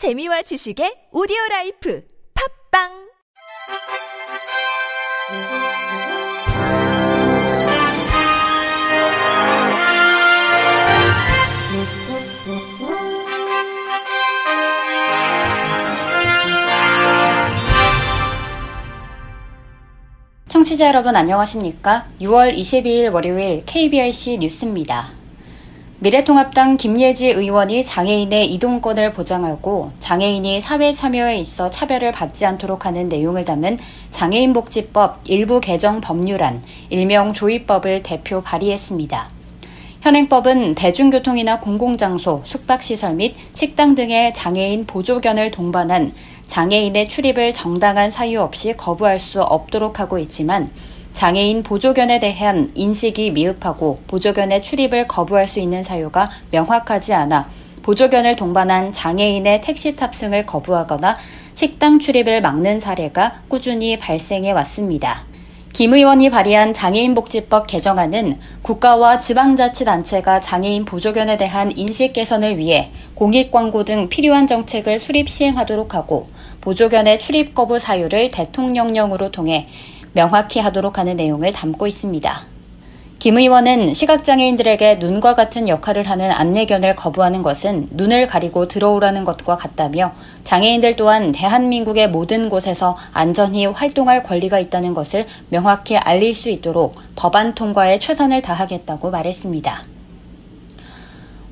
재미와 지식의 오디오 라이프 팝빵 청취자 여러분 안녕하십니까? 6월 22일 월요일 KBRC 뉴스입니다. 미래통합당 김예지 의원이 장애인의 이동권을 보장하고 장애인이 사회 참여에 있어 차별을 받지 않도록 하는 내용을 담은 장애인복지법 일부 개정 법률안, 일명 조입법을 대표 발의했습니다. 현행법은 대중교통이나 공공장소, 숙박시설 및 식당 등의 장애인 보조견을 동반한 장애인의 출입을 정당한 사유 없이 거부할 수 없도록 하고 있지만 장애인 보조견에 대한 인식이 미흡하고 보조견의 출입을 거부할 수 있는 사유가 명확하지 않아 보조견을 동반한 장애인의 택시 탑승을 거부하거나 식당 출입을 막는 사례가 꾸준히 발생해 왔습니다. 김 의원이 발의한 장애인복지법 개정안은 국가와 지방자치단체가 장애인 보조견에 대한 인식 개선을 위해 공익광고 등 필요한 정책을 수립 시행하도록 하고 보조견의 출입 거부 사유를 대통령령으로 통해 명확히 하도록 하는 내용을 담고 있습니다. 김 의원은 시각장애인들에게 눈과 같은 역할을 하는 안내견을 거부하는 것은 눈을 가리고 들어오라는 것과 같다며 장애인들 또한 대한민국의 모든 곳에서 안전히 활동할 권리가 있다는 것을 명확히 알릴 수 있도록 법안 통과에 최선을 다하겠다고 말했습니다.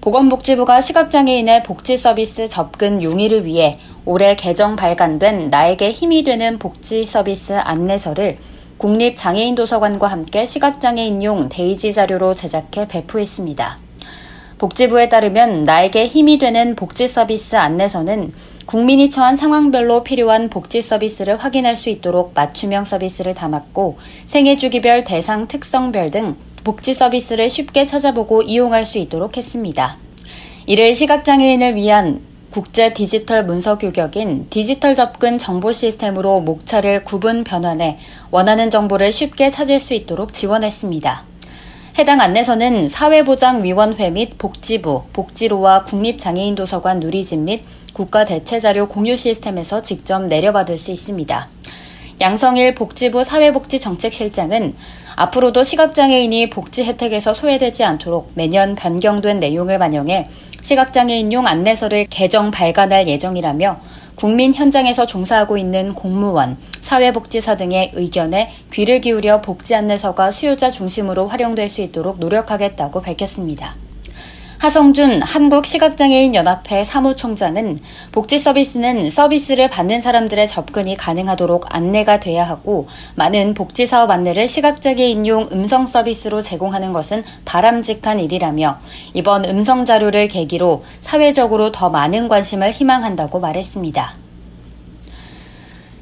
보건복지부가 시각장애인의 복지 서비스 접근 용이를 위해 올해 개정 발간된 나에게 힘이 되는 복지 서비스 안내서를 국립장애인도서관과 함께 시각장애인용 데이지 자료로 제작해 배포했습니다. 복지부에 따르면 나에게 힘이 되는 복지 서비스 안내서는 국민이 처한 상황별로 필요한 복지 서비스를 확인할 수 있도록 맞춤형 서비스를 담았고 생애 주기별 대상 특성별 등 복지 서비스를 쉽게 찾아보고 이용할 수 있도록 했습니다. 이를 시각장애인을 위한 국제 디지털 문서 규격인 디지털 접근 정보 시스템으로 목차를 구분 변환해 원하는 정보를 쉽게 찾을 수 있도록 지원했습니다. 해당 안내서는 사회보장위원회 및 복지부, 복지로와 국립장애인도서관 누리집 및 국가대체자료 공유 시스템에서 직접 내려받을 수 있습니다. 양성일 복지부 사회복지정책실장은 앞으로도 시각장애인이 복지 혜택에서 소외되지 않도록 매년 변경된 내용을 반영해 시각장애인용 안내서를 개정 발간할 예정이라며 국민 현장에서 종사하고 있는 공무원, 사회복지사 등의 의견에 귀를 기울여 복지 안내서가 수요자 중심으로 활용될 수 있도록 노력하겠다고 밝혔습니다. 하성준 한국시각장애인연합회 사무총장은 복지 서비스는 서비스를 받는 사람들의 접근이 가능하도록 안내가 돼야 하고 많은 복지 사업 안내를 시각장애인용 음성 서비스로 제공하는 것은 바람직한 일이라며 이번 음성 자료를 계기로 사회적으로 더 많은 관심을 희망한다고 말했습니다.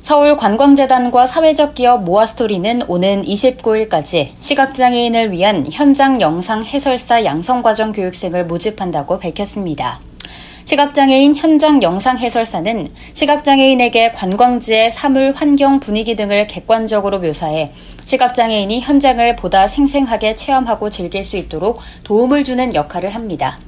서울관광재단과 사회적 기업 모아스토리는 오는 29일까지 시각장애인을 위한 현장 영상 해설사 양성과정 교육생을 모집한다고 밝혔습니다. 시각장애인 현장 영상 해설사는 시각장애인에게 관광지의 사물, 환경, 분위기 등을 객관적으로 묘사해 시각장애인이 현장을 보다 생생하게 체험하고 즐길 수 있도록 도움을 주는 역할을 합니다.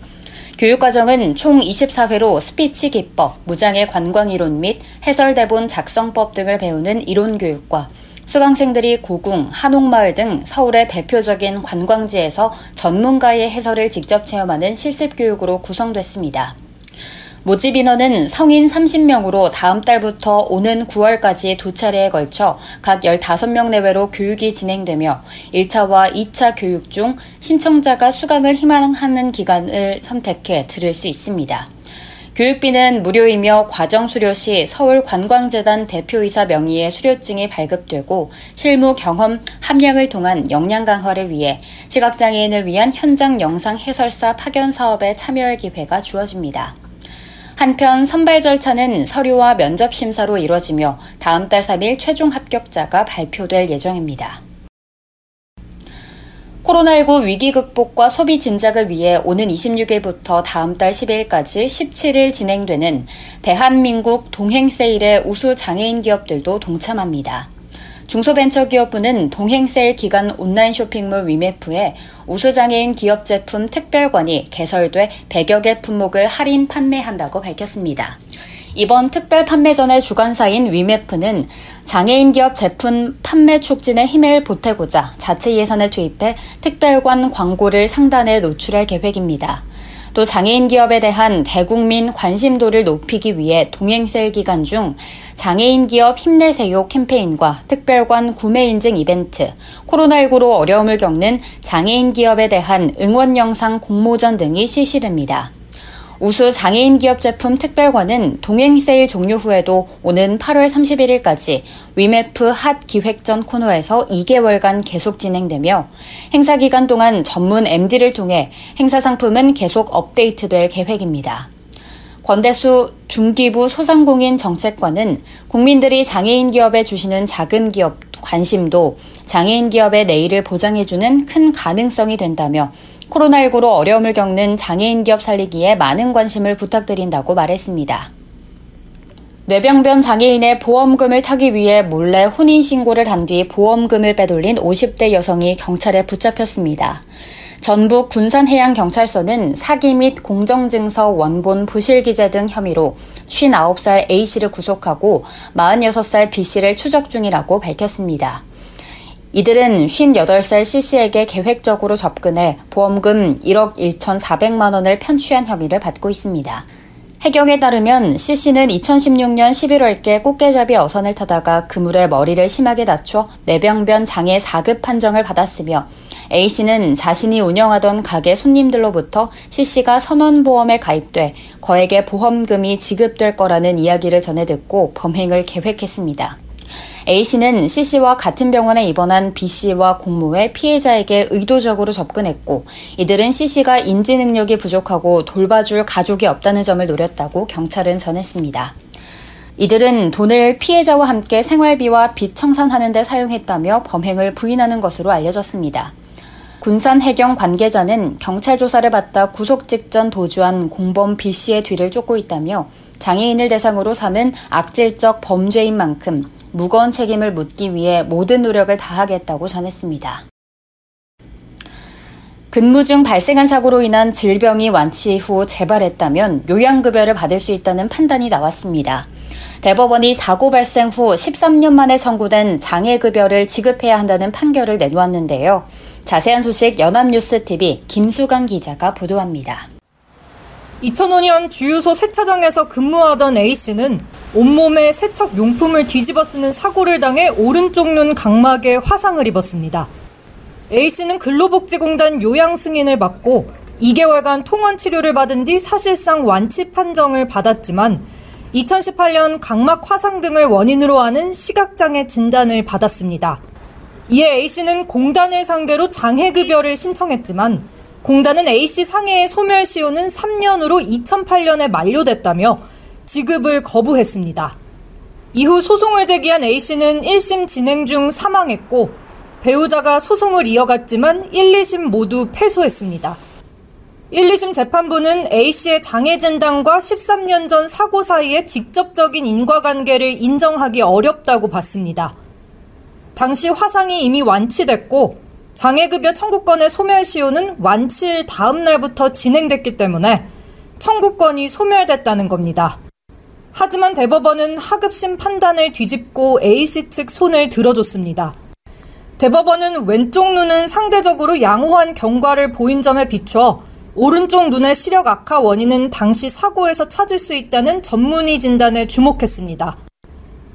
교육과정은 총 24회로 스피치 기법, 무장애 관광 이론 및 해설 대본 작성법 등을 배우는 이론 교육과 수강생들이 고궁, 한옥마을 등 서울의 대표적인 관광지에서 전문가의 해설을 직접 체험하는 실습 교육으로 구성됐습니다. 모집 인원은 성인 30명으로 다음 달부터 오는 9월까지 두 차례에 걸쳐 각 15명 내외로 교육이 진행되며 1차와 2차 교육 중 신청자가 수강을 희망하는 기간을 선택해 들을 수 있습니다. 교육비는 무료이며 과정 수료 시 서울관광재단 대표이사 명의의 수료증이 발급되고 실무 경험 함량을 통한 역량 강화를 위해 시각장애인을 위한 현장 영상 해설사 파견 사업에 참여할 기회가 주어집니다. 한편 선발 절차는 서류와 면접 심사로 이뤄지며 다음 달 3일 최종 합격자가 발표될 예정입니다. 코로나19 위기 극복과 소비 진작을 위해 오는 26일부터 다음 달 10일까지 17일 진행되는 대한민국 동행 세일에 우수 장애인 기업들도 동참합니다. 중소벤처기업부는 동행세일 기간 온라인 쇼핑몰 위메프에 우수장애인 기업 제품 특별권이 개설돼 100여 개 품목을 할인 판매한다고 밝혔습니다. 이번 특별 판매전의 주관사인 위메프는 장애인 기업 제품 판매 촉진에 힘을 보태고자 자체 예산을 투입해 특별관 광고를 상단에 노출할 계획입니다. 또 장애인 기업에 대한 대국민 관심도를 높이기 위해 동행셀 기간 중 장애인 기업 힘내세요 캠페인과 특별관 구매 인증 이벤트, 코로나19로 어려움을 겪는 장애인 기업에 대한 응원 영상 공모전 등이 실시됩니다. 우수 장애인 기업 제품 특별관은 동행 세일 종료 후에도 오는 8월 31일까지 위메프 핫 기획전 코너에서 2개월간 계속 진행되며 행사 기간 동안 전문 MD를 통해 행사 상품은 계속 업데이트될 계획입니다. 권대수 중기부 소상공인 정책관은 국민들이 장애인 기업에 주시는 작은 기업 관심도 장애인 기업의 내일을 보장해주는 큰 가능성이 된다며 코로나19로 어려움을 겪는 장애인 기업 살리기에 많은 관심을 부탁드린다고 말했습니다. 뇌병변 장애인의 보험금을 타기 위해 몰래 혼인신고를 한 뒤 보험금을 빼돌린 50대 여성이 경찰에 붙잡혔습니다. 전북 군산해양경찰서는 사기 및 공정증서 원본 부실기재 등 혐의로 59살 A씨를 구속하고 46살 B씨를 추적 중이라고 밝혔습니다. 이들은 58살 C씨에게 계획적으로 접근해 보험금 1억 1,400만 원을 편취한 혐의를 받고 있습니다. 해경에 따르면 C씨는 2016년 11월께 꽃게잡이 어선을 타다가 그물에 머리를 심하게 다쳐 뇌병변 장애 4급 판정을 받았으며 A씨는 자신이 운영하던 가게 손님들로부터 C씨가 선원보험에 가입돼 거액의 보험금이 지급될 거라는 이야기를 전해 듣고 범행을 계획했습니다. A씨는 C씨와 같은 병원에 입원한 B씨와 공모해 피해자에게 의도적으로 접근했고 이들은 C씨가 인지 능력이 부족하고 돌봐줄 가족이 없다는 점을 노렸다고 경찰은 전했습니다. 이들은 돈을 피해자와 함께 생활비와 빚 청산하는 데 사용했다며 범행을 부인하는 것으로 알려졌습니다. 군산 해경 관계자는 경찰 조사를 받다 구속 직전 도주한 공범 B씨의 뒤를 쫓고 있다며 장애인을 대상으로 삼은 악질적 범죄인 만큼 무거운 책임을 묻기 위해 모든 노력을 다하겠다고 전했습니다. 근무 중 발생한 사고로 인한 질병이 완치 후 재발했다면 요양급여를 받을 수 있다는 판단이 나왔습니다. 대법원이 사고 발생 후 13년 만에 청구된 장애급여를 지급해야 한다는 판결을 내놓았는데요. 자세한 소식 연합뉴스TV 김수강 기자가 보도합니다. 2005년 주유소 세차장에서 근무하던 A씨는 온몸에 세척 용품을 뒤집어 쓰는 사고를 당해 오른쪽 눈 각막에 화상을 입었습니다. A씨는 근로복지공단 요양 승인을 받고 2개월간 통원 치료를 받은 뒤 사실상 완치 판정을 받았지만 2018년 각막 화상 등을 원인으로 하는 시각장애 진단을 받았습니다. 이에 A씨는 공단을 상대로 장애급여를 신청했지만 공단은 A씨 상해의 소멸 시효는 3년으로 2008년에 만료됐다며 지급을 거부했습니다. 이후 소송을 제기한 A씨는 1심 진행 중 사망했고 배우자가 소송을 이어갔지만 1, 2심 모두 패소했습니다. 1, 2심 재판부는 A씨의 장애 진단과 13년 전 사고 사이의 직접적인 인과관계를 인정하기 어렵다고 봤습니다. 당시 화상이 이미 완치됐고 장애급여 청구권의 소멸시효는 완치일 다음 날부터 진행됐기 때문에 청구권이 소멸됐다는 겁니다. 하지만 대법원은 하급심 판단을 뒤집고 A씨 측 손을 들어줬습니다. 대법원은 왼쪽 눈은 상대적으로 양호한 경과를 보인 점에 비춰 오른쪽 눈의 시력 악화 원인은 당시 사고에서 찾을 수 있다는 전문의 진단에 주목했습니다.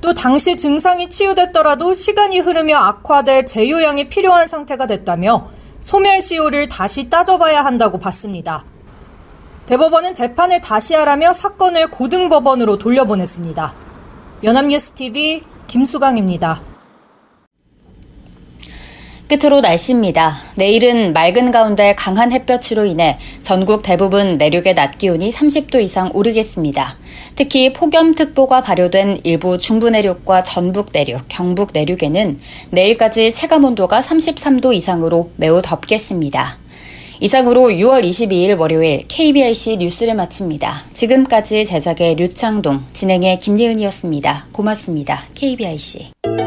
또 당시 증상이 치유됐더라도 시간이 흐르며 악화돼 재요양이 필요한 상태가 됐다며 소멸시효를 다시 따져봐야 한다고 봤습니다. 대법원은 재판을 다시 하라며 사건을 고등법원으로 돌려보냈습니다. 연합뉴스TV 김수강입니다. 끝으로 날씨입니다. 내일은 맑은 가운데 강한 햇볕으로 인해 전국 대부분 내륙의 낮 기온이 30도 이상 오르겠습니다. 특히 폭염특보가 발효된 일부 중부 내륙과 전북 내륙, 경북 내륙에는 내일까지 체감 온도가 33도 이상으로 매우 덥겠습니다. 이상으로 6월 22일 월요일 KBRC 뉴스를 마칩니다. 지금까지 제작의 류창동, 진행의 김예은이었습니다. 고맙습니다. KBRC.